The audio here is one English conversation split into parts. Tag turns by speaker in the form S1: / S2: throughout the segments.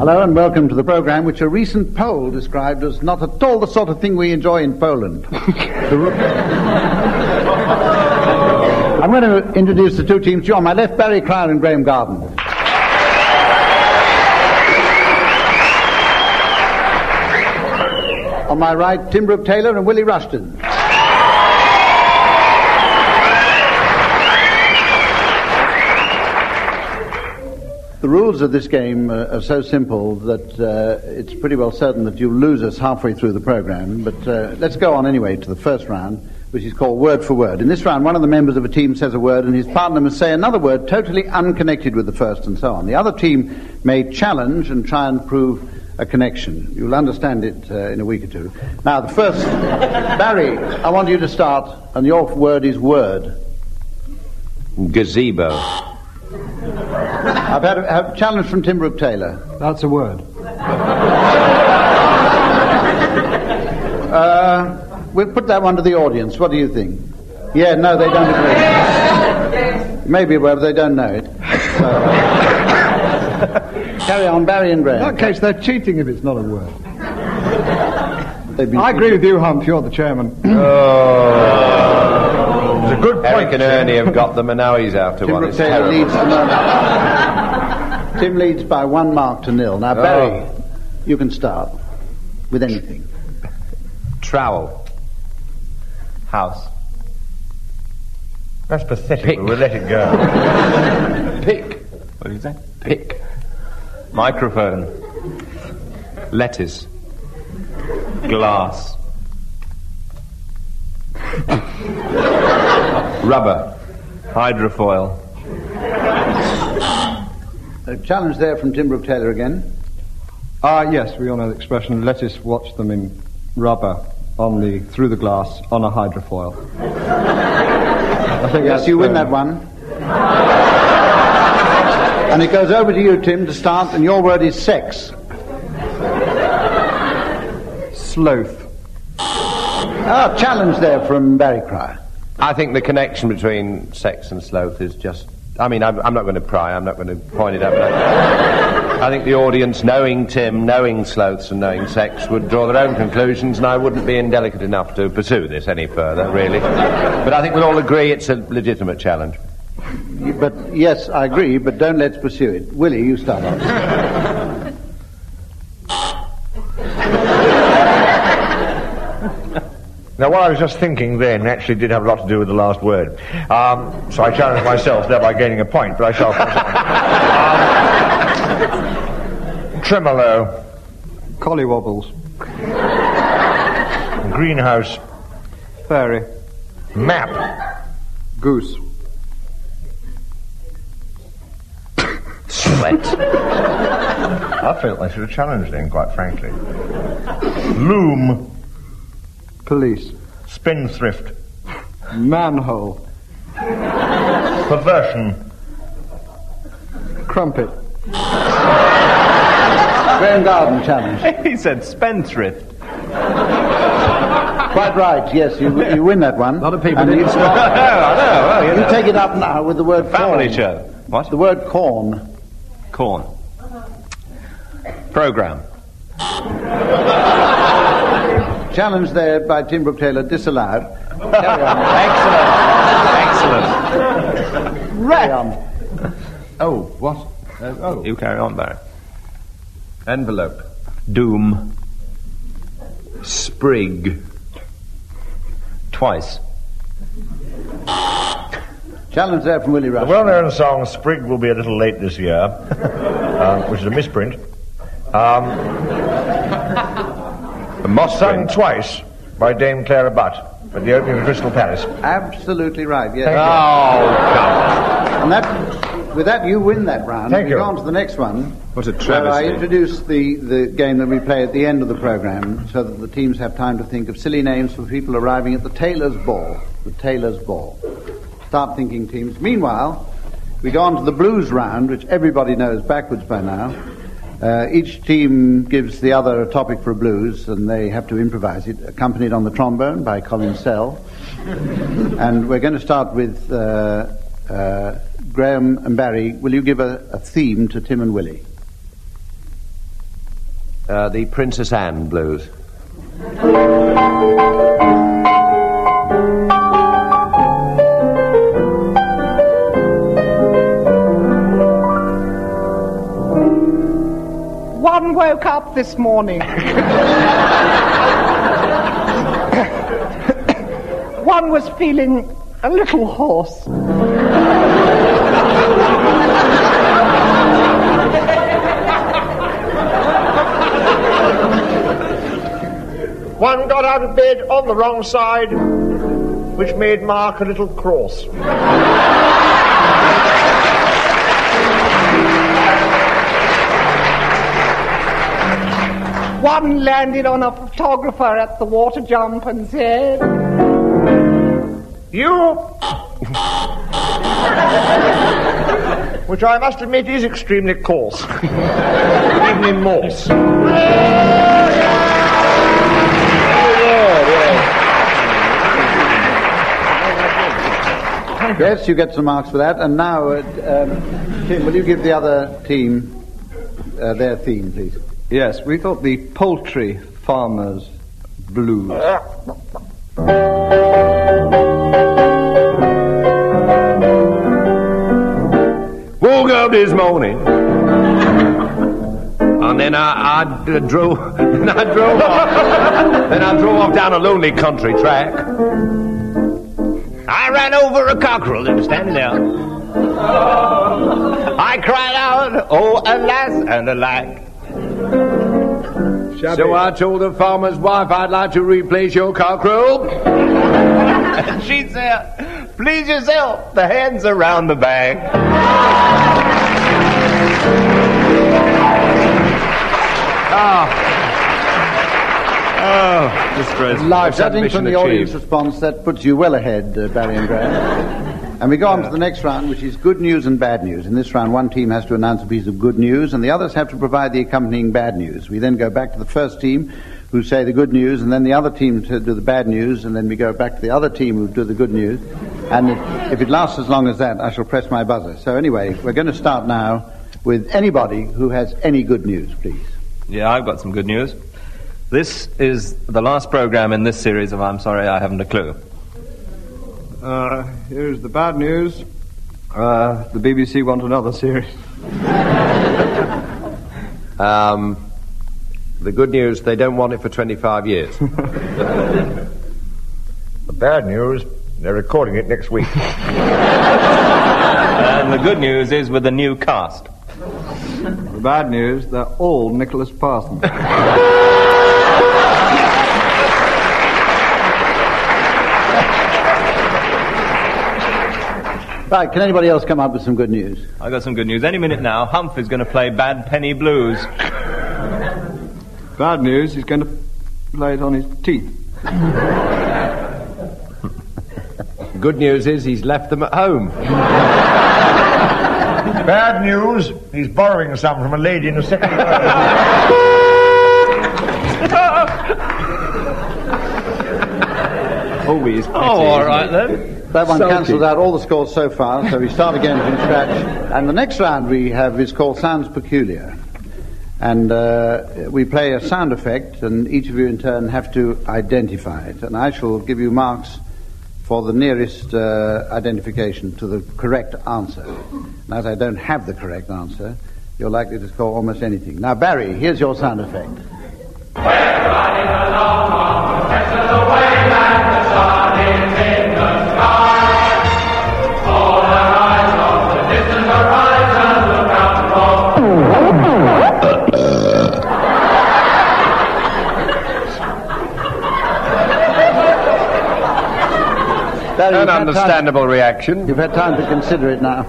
S1: and welcome to the program which a recent poll described as not at all the sort of thing we enjoy in Poland. I'm going to introduce the two teams to you. On my left, Barry Cryer and Graeme Garden. On my right, Tim Brooke Taylor and Willie Rushton. The rules of this game uh, are so simple that uh, it's pretty well certain that you'll lose us halfway through the program. But uh, let's go on anyway to the first round, which is called word for word. In this round, one of the members of a team says a word, and his partner must say another word totally unconnected with the first, and so on. The other team may challenge and try and prove a connection. You'll understand it uh, in a week or two. Now, the first, Barry, I want you to start, and your word is word.
S2: Gazebo.
S1: I've had a, a challenge from Tim Brooke Taylor.
S3: That's a word.
S1: Uh, we'll put that one to the audience. What do you think? Yeah, no, they don't agree. Maybe, well, they don't know it. So, carry on, Barry and
S3: Graeme.
S1: In
S3: that case, they're cheating if it's not a word.
S1: They've
S3: I agree with you, Hump. You're the chairman.
S2: It's a good Eric and Ernie have got them, and now he's out to
S1: Tim
S2: one.
S1: Brooke
S2: It's terrible.
S1: leads. Tim leads by one mark to nil. Now, Barry,
S2: Oh.
S1: you can start with anything.
S2: Trowel. House.
S4: That's pathetic,
S2: Pick.
S4: but we'll let it go.
S2: Pick. What did you say? Pick. Microphone. Lettuce. Glass. Rubber. Hydrofoil.
S1: A challenge there from Tim Brooke Taylor again.
S3: Ah, yes, we all know the expression, let us watch them in rubber on the, through the glass on a hydrofoil. I think
S1: Yes, you win that one. And it goes over to you, Tim, to start, and your word is sex.
S3: Sloth.
S1: Ah, challenge there from Barry Cryer.
S2: I think the connection between sex and sloth is just. I mean, I'm, I'm not going to pry, I'm not going to point it out, but I, I think the audience, knowing Tim, knowing sloths, and knowing sex, would draw their own conclusions, and I wouldn't be indelicate enough to pursue this any further, really. But I think we'll all agree it's a legitimate challenge.
S1: But yes, I agree, but don't let's pursue it. Willie, you start off.
S4: Now, what I was just thinking then actually did have a lot to do with the last word. Um, so I challenged myself, thereby gaining a point, but I shall pass on. Um, tremolo,
S3: Collywobbles.
S4: greenhouse,
S3: Fairy.
S4: map,
S3: Goose.
S2: Sweat.
S4: I felt I should have challenged him, quite frankly. Loom,
S3: Police.
S4: spendthrift,
S3: Manhole.
S4: perversion,
S3: Crumpet.
S1: Graeme Garden challenge.
S2: he said spendthrift.
S1: Quite right, yes, you, you win that one.
S3: A lot of people
S1: And
S3: didn't
S1: you.
S2: I know, I know. Well, you
S1: you
S2: know.
S1: take it up now with the word
S2: Family
S1: corn.
S2: show. What?
S1: The word corn.
S2: Corn. Program.
S1: Challenge there by Tim Brooke Taylor, disallowed. Carry on.
S2: Excellent. Excellent.
S1: Carry on.
S2: Oh, what? oh. You carry on, Barry. Envelope. Doom. Sprig. Twice.
S1: Challenge there from Willie
S4: The well-known song "Sprig" will be a little late this year, um, which is a misprint. Um,
S2: A moss
S4: sung
S2: print.
S4: twice by Dame Clara Butt at the opening of Crystal Palace.
S1: Absolutely right, yes.
S4: Thank you.
S2: Oh, come
S1: And that, with that, you win that round.
S4: Thank
S1: we
S4: you.
S1: go on to the next one,
S2: What a
S1: Well, I
S2: travesty.
S1: introduced the, the game that we play at the end of the program so that the teams have time to think of silly names for people arriving at the Tailor's Ball. The Tailor's Ball. Start thinking, teams. Meanwhile, we go on to the blues round, which everybody knows backwards by now. Uh, each team gives the other a topic for a blues, and they have to improvise it, accompanied on the trombone by Colin Sell. and we're going to start with uh, uh, Graeme and Barry. Will you give a, a theme to Tim and Willie?
S2: Uh, the Princess Anne blues.
S5: woke up this morning. One was feeling a little hoarse.
S4: One got out of bed on the wrong side, which made Mark a little cross.
S5: One landed on a photographer at the water jump and said,
S4: You. Which I must admit is extremely coarse. Even in Morse.
S1: Yes, you get some marks for that. And now, uh, um, Tim, will you give the other team uh, their theme, please?
S3: Yes, we thought the poultry farmers blues.
S2: Woke up this morning. And then I, I uh, drove, then I drove off, then I drove off down a lonely country track. I ran over a cockerel that was standing there. I cried out, oh, alas and alack. So I told the farmer's wife I'd like to replace your cockerel. and she said, please yourself, the hands around the bag. Ah.
S3: Oh, disgrace.
S2: Life's
S1: Judging
S2: ambition
S1: from the audience response, that puts you well ahead, uh, Barry and Graeme. And we go on to the next round, which is good news and bad news. In this round, one team has to announce a piece of good news, and the others have to provide the accompanying bad news. We then go back to the first team, who say the good news, and then the other team to do the bad news, and then we go back to the other team who do the good news. And if, if it lasts as long as that, I shall press my buzzer. So anyway, we're going to start now with anybody who has any good news, please.
S6: Yeah, I've got some good news. This is the last program in this series of I'm Sorry I Haven't a Clue.
S3: Uh, here's the bad news. Uh, the BBC want another series.
S2: Um, the good news, they don't want it for 25 years.
S4: The bad news, they're recording it next week.
S6: And the good news is with a new cast.
S3: The bad news, they're all Nicholas Parsons.
S1: Right, can anybody else come up with some good news?
S6: I've got some good news. Any minute now, Humph is going to play Bad Penny Blues.
S3: bad news, he's going to play it on his teeth.
S2: good news is he's left them at home.
S4: Bad news, he's borrowing some from a lady in the second row.
S3: Always.
S6: Oh, all right then.
S1: That one
S2: Sulky.
S1: cancels out all the scores so far, so we start again from scratch. And the next round we have is called Sounds Peculiar. And uh, we play a sound effect, and each of you in turn have to identify it. And I shall give you marks for the nearest uh, identification to the correct answer. And as I don't have the correct answer, you're likely to score almost anything. Now, Barry, here's your sound effect. Barry,
S2: An
S1: you've time-
S2: understandable reaction.
S1: You've had time to consider it now.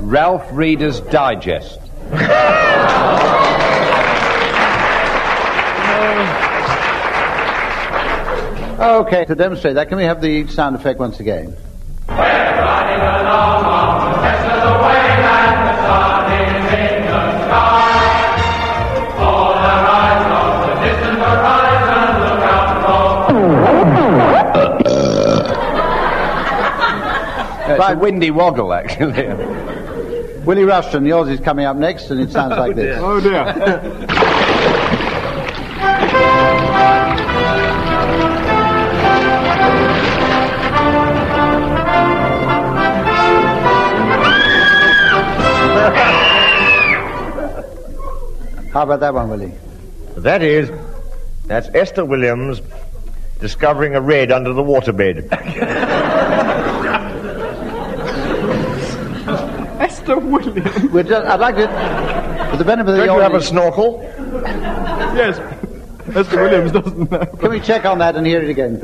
S2: Ralph Reader's Digest.
S1: Okay, to demonstrate that, can we have the sound effect once again?
S2: It's a windy woggle, actually.
S1: Willie Rushton, yours is coming up next, and it sounds oh, like this.
S3: Oh dear.
S1: How about that one, Willie?
S4: That is, that's Esther Williams discovering a red under the waterbed.
S3: Esther Williams.
S1: We're just, I'd like to, for the benefit of the
S4: Don't you have a snorkel?
S3: Yes. Mr. Williams doesn't know.
S1: can we check on that and hear it again?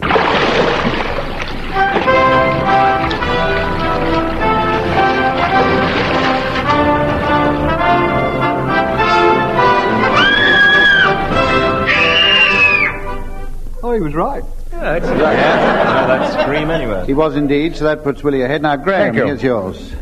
S3: Oh, he was right.
S6: Yeah, excellent. Yeah, no, that scream anywhere.
S1: He was indeed, so that puts Willie ahead. Now, Graeme,
S4: Thank you.
S1: here's yours.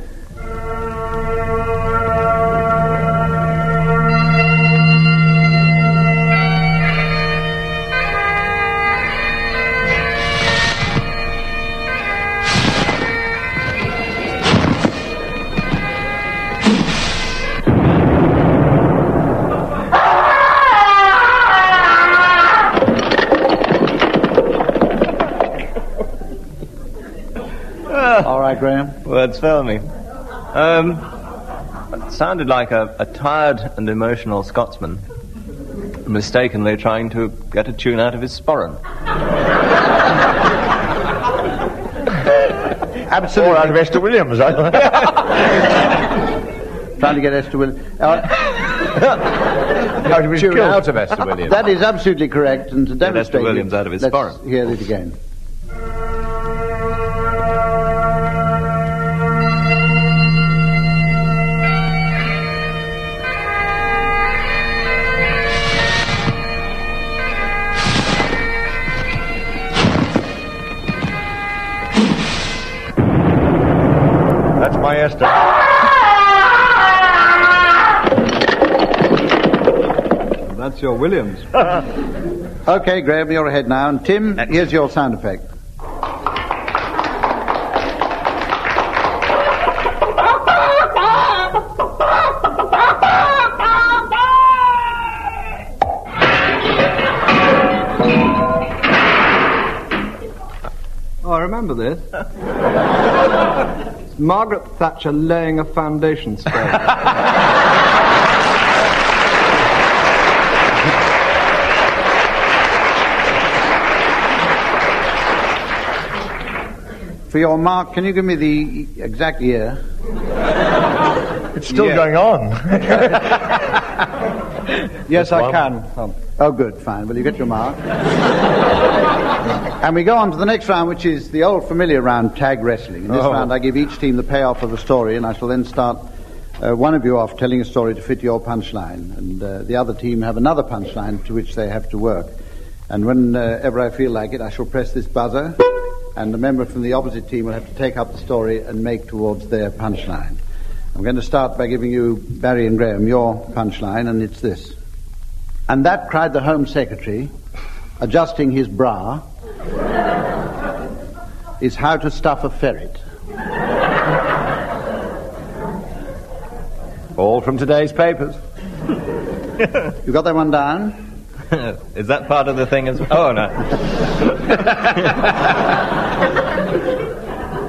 S6: Words fail me. Um, it sounded like a, a tired and emotional Scotsman mistakenly trying to get a tune out of his sporran.
S1: Absolutely.
S4: Or out of Esther Williams. I
S1: Trying to get Esther Williams. Uh,
S4: no, he was
S2: Tune out of Esther Williams.
S1: that is absolutely correct, and to demonstrate
S6: Williams
S1: it,
S6: out of his
S1: let's
S6: foreign.
S1: hear it again.
S4: That's my Esther.
S3: That's your Williams.
S1: Okay, Graeme, you're ahead now. And Tim, here's your sound effect.
S3: Oh, I remember this. It's Margaret Thatcher laying a foundation stone.
S1: For your mark, can you give me the exact year?
S4: It's still
S6: Yeah.
S4: going on.
S3: yes, I
S4: one.
S3: can.
S1: Oh, good, fine. Well, you get your mark. and we go on to the next round, which is the old familiar round, tag wrestling. In this
S4: Oh.
S1: round, I give each team the payoff of a story, and I shall then start uh, one of you off telling a story to fit your punchline, and uh, the other team have another punchline to which they have to work. And whenever I feel like it, I shall press this buzzer, and the member from the opposite team will have to take up the story and make towards their punchline. I'm going to start by giving you, Barry and Graham, your punchline, and it's this. And that, cried the Home Secretary, adjusting his bra, is how to stuff a ferret.
S2: All from today's papers.
S1: You got that one down?
S6: Is that part of the thing as well? Oh, no.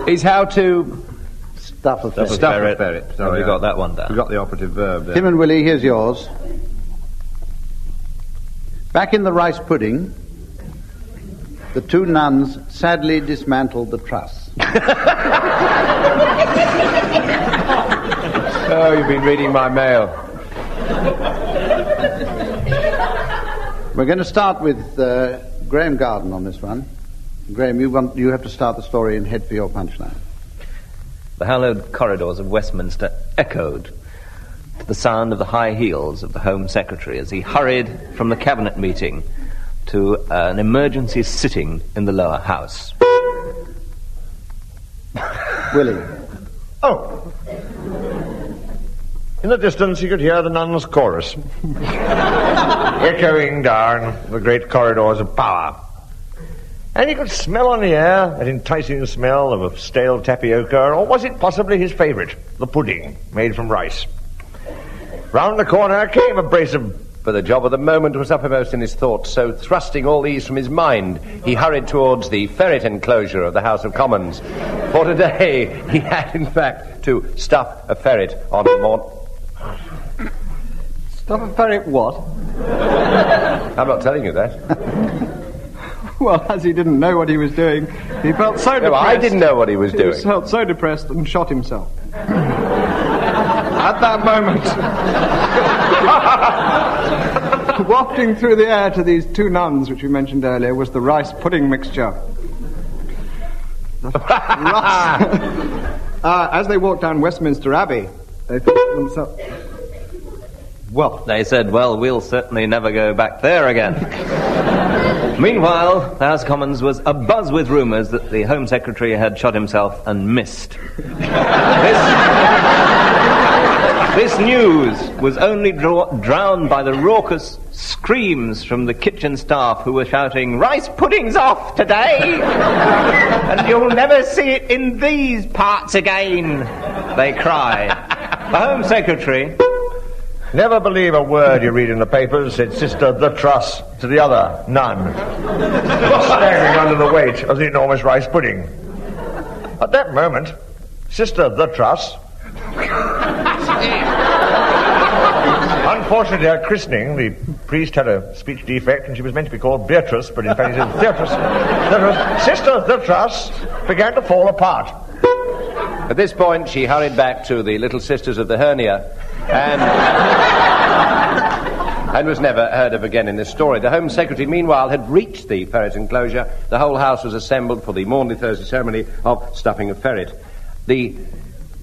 S2: Is how to
S1: Stuff a
S6: That was
S1: ferret.
S2: Stuff a
S6: ferret.
S2: ferret.
S6: Have
S2: Sorry,
S6: you
S2: I-
S6: got that one down?
S2: we got the operative verb there.
S1: Tim and Willie, here's yours. Back in the rice pudding, the two nuns sadly dismantled the truss.
S2: Oh, you've been reading my mail.
S1: We're going to start with uh, Graeme Garden on this one. Graeme, you, want, you have to start the story and head for your punchline.
S6: the hallowed corridors of Westminster echoed to the sound of the high heels of the Home Secretary as he hurried from the cabinet meeting to uh, an emergency sitting in the lower house.
S1: Willie.
S4: Oh. In the distance, you could hear the nuns' chorus, echoing down the great corridors of power. And he could smell on the air that enticing smell of a stale tapioca, or was it possibly his favorite, the pudding, made from rice? Round the corner came a brace of
S2: For the job of the moment was uppermost in his thoughts, so thrusting all these from his mind, he hurried towards the ferret enclosure of the House of Commons. For today, he had, in fact, to stuff a ferret on the morn.
S3: Stuff a ferret what?
S2: I'm not telling you that.
S3: Well, as he didn't know what he was doing, he felt so
S2: No,
S3: depressed.
S2: I didn't know what he was doing.
S3: He felt so depressed and shot himself. At that moment, wafting through the air to these two nuns, which we mentioned earlier, was the rice pudding mixture. Uh, as they walked down Westminster Abbey, they thought to themselves, well,
S6: They said, well, we'll certainly never go back there again. Meanwhile, the House Commons was abuzz with rumours that the Home Secretary had shot himself and missed. this, this news was only draw- drowned by the raucous screams from the kitchen staff who were shouting, Rice pudding's off today! and you'll never see it in these parts again, they cry. The Home Secretary,
S4: Never believe a word you read in the papers, said Sister the Truss to the other none. staggering under the weight of the enormous rice pudding. At that moment, Sister the Truss, unfortunately at christening, the priest had a speech defect and she was meant to be called Beatrice, but in fact he said Beatrice. Beatrice. Sister Truss began to fall apart.
S2: At this point, she hurried back to the Little Sisters of the Hernia and. and was never heard of again in this story. The Home Secretary, meanwhile, had reached the ferret enclosure. The whole house was assembled for the Maundy Thursday ceremony of stuffing a ferret. The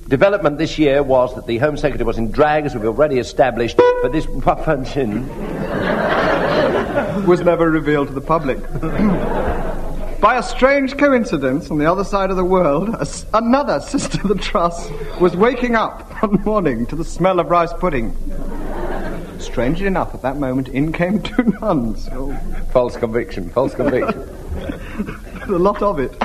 S2: development this year was that the Home Secretary was in drag, as we've already established, but this muffin
S3: was never revealed to the public. By a strange coincidence, on the other side of the world, a another Sister of the Truss was waking up one morning to the smell of rice pudding. Strangely enough, at that moment, in came two nuns. Oh,
S2: false conviction, false conviction.
S3: a lot of it.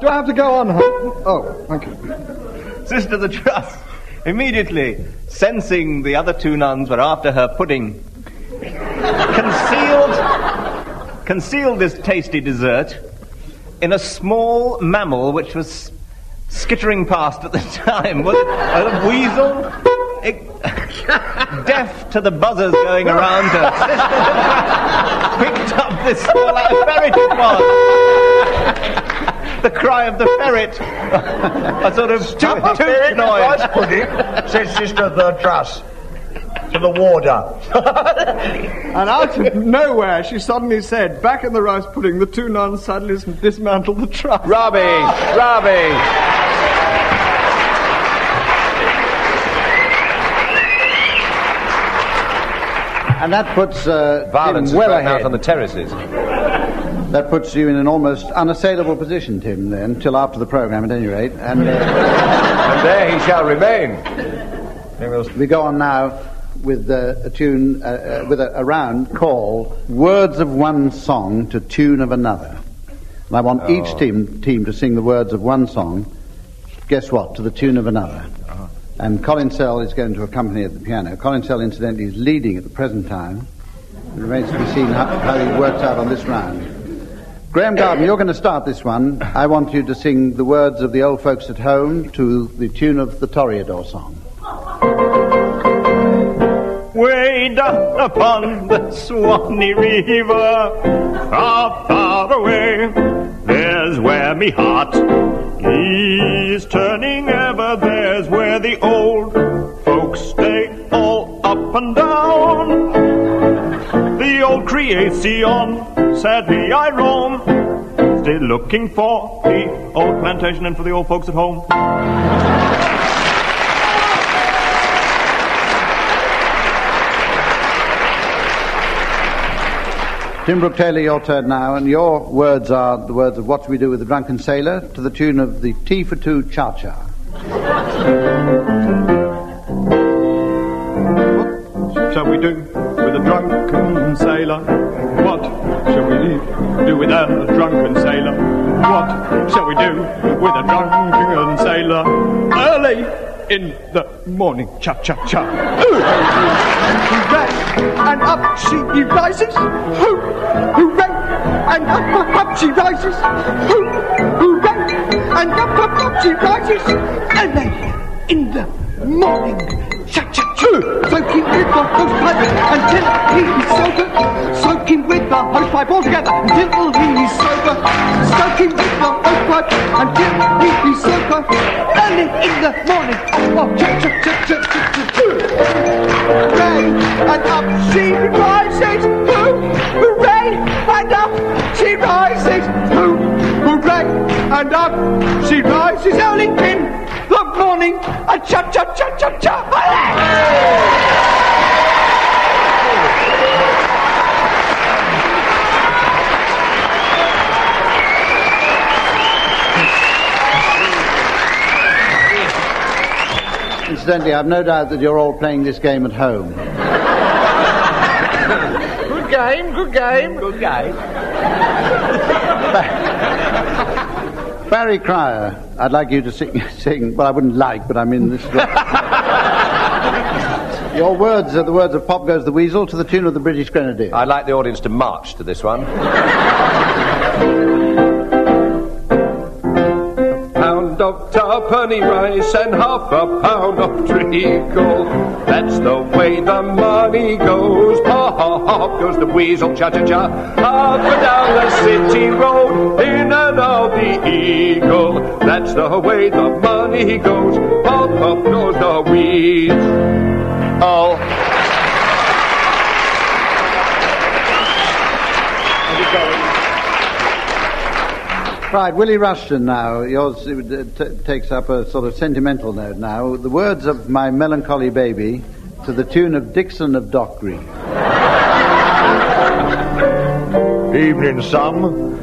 S3: Do I have to go on? Oh, thank you.
S6: Sister the Truss, immediately sensing the other two nuns were after her pudding, concealed, concealed this tasty dessert in a small mammal which was skittering past at the time. Was it a weasel? It- deaf to the buzzers going around her. Sister the Truss picked up this small ferret it was. The cry of the ferret. a sort of toot
S4: Up
S6: toot
S4: there in the
S6: noise.
S4: rice pudding, said Sister the Truss to the warder.
S3: And out of nowhere, she suddenly said, back in the rice pudding, the two nuns suddenly dis- dismantled the truss.
S2: Rubbish! Rubbish!
S1: And that puts uh,
S2: Violence
S1: well
S2: broken out
S1: ahead.
S2: on the terraces.
S1: That puts you in an almost unassailable position, Tim, then, till after the programme, at any rate. And uh,
S2: And there he shall remain.
S1: we go on now with uh, a tune, uh, uh, with a, a round called Words of One Song to Tune of Another. And I want each team, team to sing the words of one song, guess what, to the tune of another. And Colin Sell is going to accompany at the piano. Colin Sell, incidentally, is leading at the present time. It remains to be seen how, how he works out on this round. Graeme Garden, you're going to start this one. I want you to sing the words of the old folks at home to the tune of the Toreador song.
S7: Way down upon the Swanee River, far, far away, there's where me heart is turning ever. There's where the old folks stay all up and down. The old creation, sadly I roam, still looking for the old plantation and for the old folks at home.
S1: Tim Brooke Taylor, your turn now, and your words are the words of What Do We Do with the Drunken Sailor to the tune of the T for Two Cha Cha.
S3: What shall we do with a drunken sailor? What shall we do with a drunken sailor? What shall we do with a drunken sailor? Early in the morning, cha cha cha. Hooray! And up she rises. Hoo, hooray! And up, up, up she rises. Hoo, hooray! And up, up, up she rises. Early in the morning, cha. Soaking with the hosepipe until he's sober. Soaking with the hosepipe altogether until he's sober. Soaking with the hosepipe until he's sober. Early in the morning, oh cha cha cha cha cha cha. Hooray! And up she rises. Hoo, hooray! And up she rises. Hoo, hooray! And up she rises early in the morning. A cha cha cha cha cha.
S1: Incidentally, I've no doubt that you're all playing this game at home.
S2: Good game, good game, good game.
S1: Barry Cryer, I'd like you to sing, sing well, I wouldn't like, but I mean this. Your words are the words of Pop Goes the Weasel to the tune of the British Grenadier.
S2: I'd like the audience to march to this one. of tuppenny rice and half a pound of treacle. That's the way the money goes. Hop, hop goes the weasel, cha cha cha. Up and down the city road, in and out the eagle. That's the way the money goes. Hop, hop goes the weasel. Oh.
S1: Right, Willie Rushton now. Yours uh, t- takes up a sort of sentimental note now. The words of my melancholy baby to the tune of Dixon of Dock Green.
S4: Evening, some.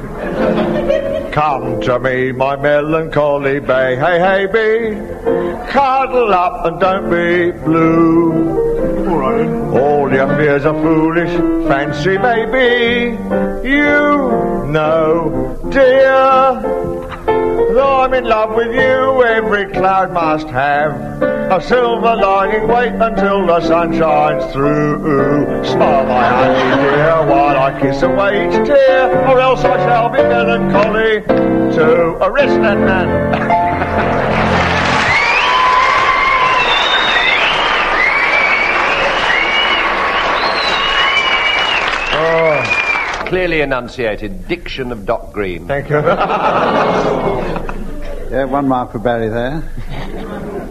S4: Come to me, my melancholy bay. Hey, hey, bee. Cuddle up and don't be blue. Your fears are foolish. Fancy maybe you know, dear. Though I'm in love with you, every cloud must have a silver lining. Wait until the sun shines through. Smile, my honey dear, while I kiss away each tear, or else I shall be melancholy to a wrist and
S2: Clearly enunciated. Diction of Doc Green.
S4: Thank you.
S1: Yeah, one mark for Barry there.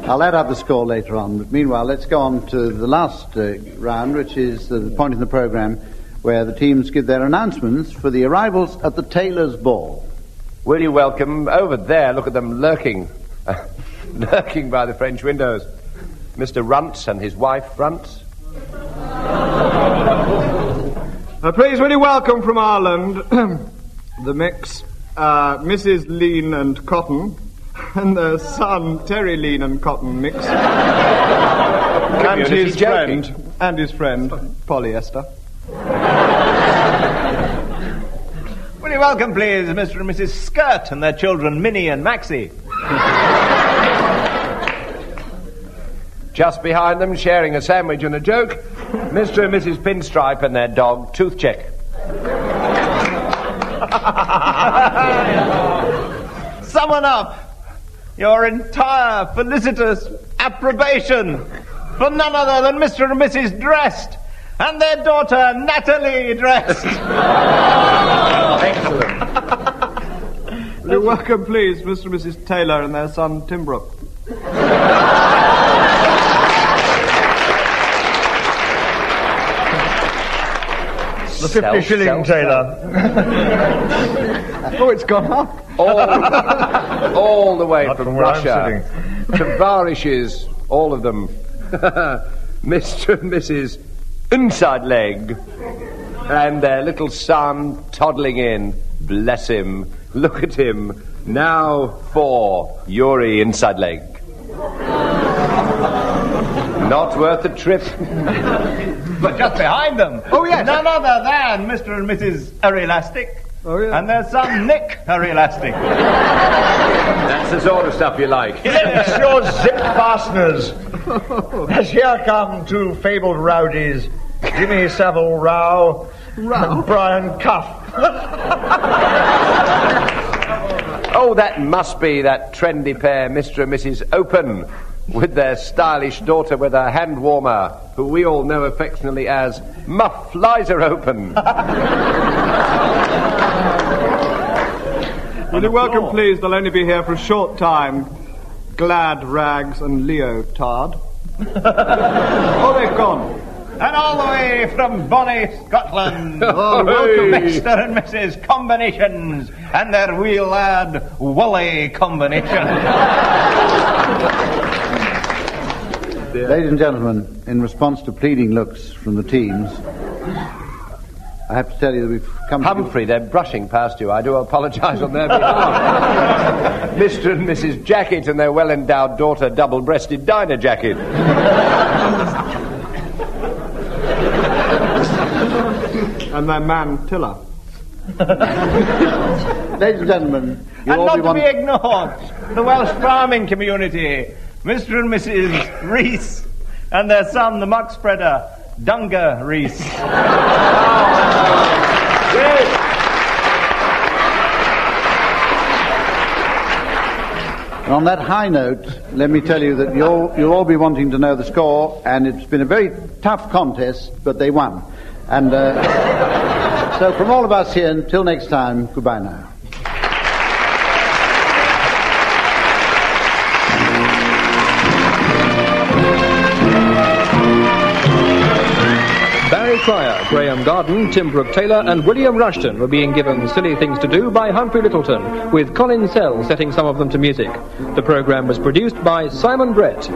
S1: I'll add up the score later on, but meanwhile, let's go on to the last uh, round, which is the point in the program where the teams give their announcements for the arrivals at the Tailor's Ball.
S2: Will you welcome over there? Look at them lurking, lurking by the French windows. Mr. Runts and his wife Runts.
S3: Uh, please, really welcome from Ireland, the mix, uh, Mrs. Lean and Cotton, and their son, Terry Lean and Cotton mix, and
S2: Community
S3: his
S2: joking.
S3: friend, and his friend, Polyester.
S6: Will you welcome, please, Mr. and Mrs. Skirt and their children, Minnie and Maxie?
S2: Just behind them, sharing a sandwich and a joke, Mr. and Mrs. Pinstripe and their dog, Toothcheck.
S6: Summon up your entire felicitous approbation for none other than Mr. and Mrs. Dressed and their daughter, Natalie Drest.
S3: Will you welcome, please, Mr. and Mrs. Taylor and their son, Timbrook.
S4: The 50 shilling
S2: Self-
S4: tailor.
S3: Oh, it's gone up.
S2: all, all the way
S4: Not
S2: from
S4: from
S2: Russia to Varishes, all of them. Mr. and Mrs. Inside Leg. And their little son toddling in. Bless him. Look at him. Now for Yuri Inside Leg. Not worth the trip.
S6: But just behind them.
S3: Oh, yes.
S6: None other than Mr. and Mrs. Elastic.
S3: Oh, yeah.
S6: And their son, Nick Elastic.
S2: That's the sort of stuff you like.
S4: It's your zip fasteners. As here come two fabled rowdies, Jimmy Savile Row and Brian Cuff.
S2: Oh, that must be that trendy pair, Mr. and Mrs. Open, with their stylish daughter with a hand warmer, who we all know affectionately as Muff Flies Are Open.
S3: Will you welcome, please? They'll only be here for a short time. Glad Rags and Leo Tard. oh, they've gone.
S6: And all the way from Bonnie, Scotland.
S3: Oh, welcome.
S6: Mr. and Mrs. Combinations and their wee lad, Wooly Combination.
S1: Ladies and gentlemen, in response to pleading looks from the teams, I have to tell you that we've come to...
S2: Humphrey, they're brushing past you. I do apologise on their behalf. Mr. and Mrs. Jacket and their well endowed daughter, double breasted Dinah Jacket.
S3: And their man, Tiller.
S1: Ladies and gentlemen, you'll
S6: and
S1: all
S6: not
S1: be
S6: to
S1: one...
S6: be ignored, the Welsh farming community, Mr. and Mrs. Reese, and their son, the muck spreader, Dunga Reese.
S1: And on that high note, let me tell you that you'll, you'll all be wanting to know the score, and it's been a very tough contest, but they won. And uh, so, from all of us here, until next time, goodbye now.
S8: Graeme Garden, Tim Brooke Taylor, and William Rushton were being given silly things to do by Humphrey Lyttelton, with Colin Sell setting some of them to music. The program was produced by Simon Brett.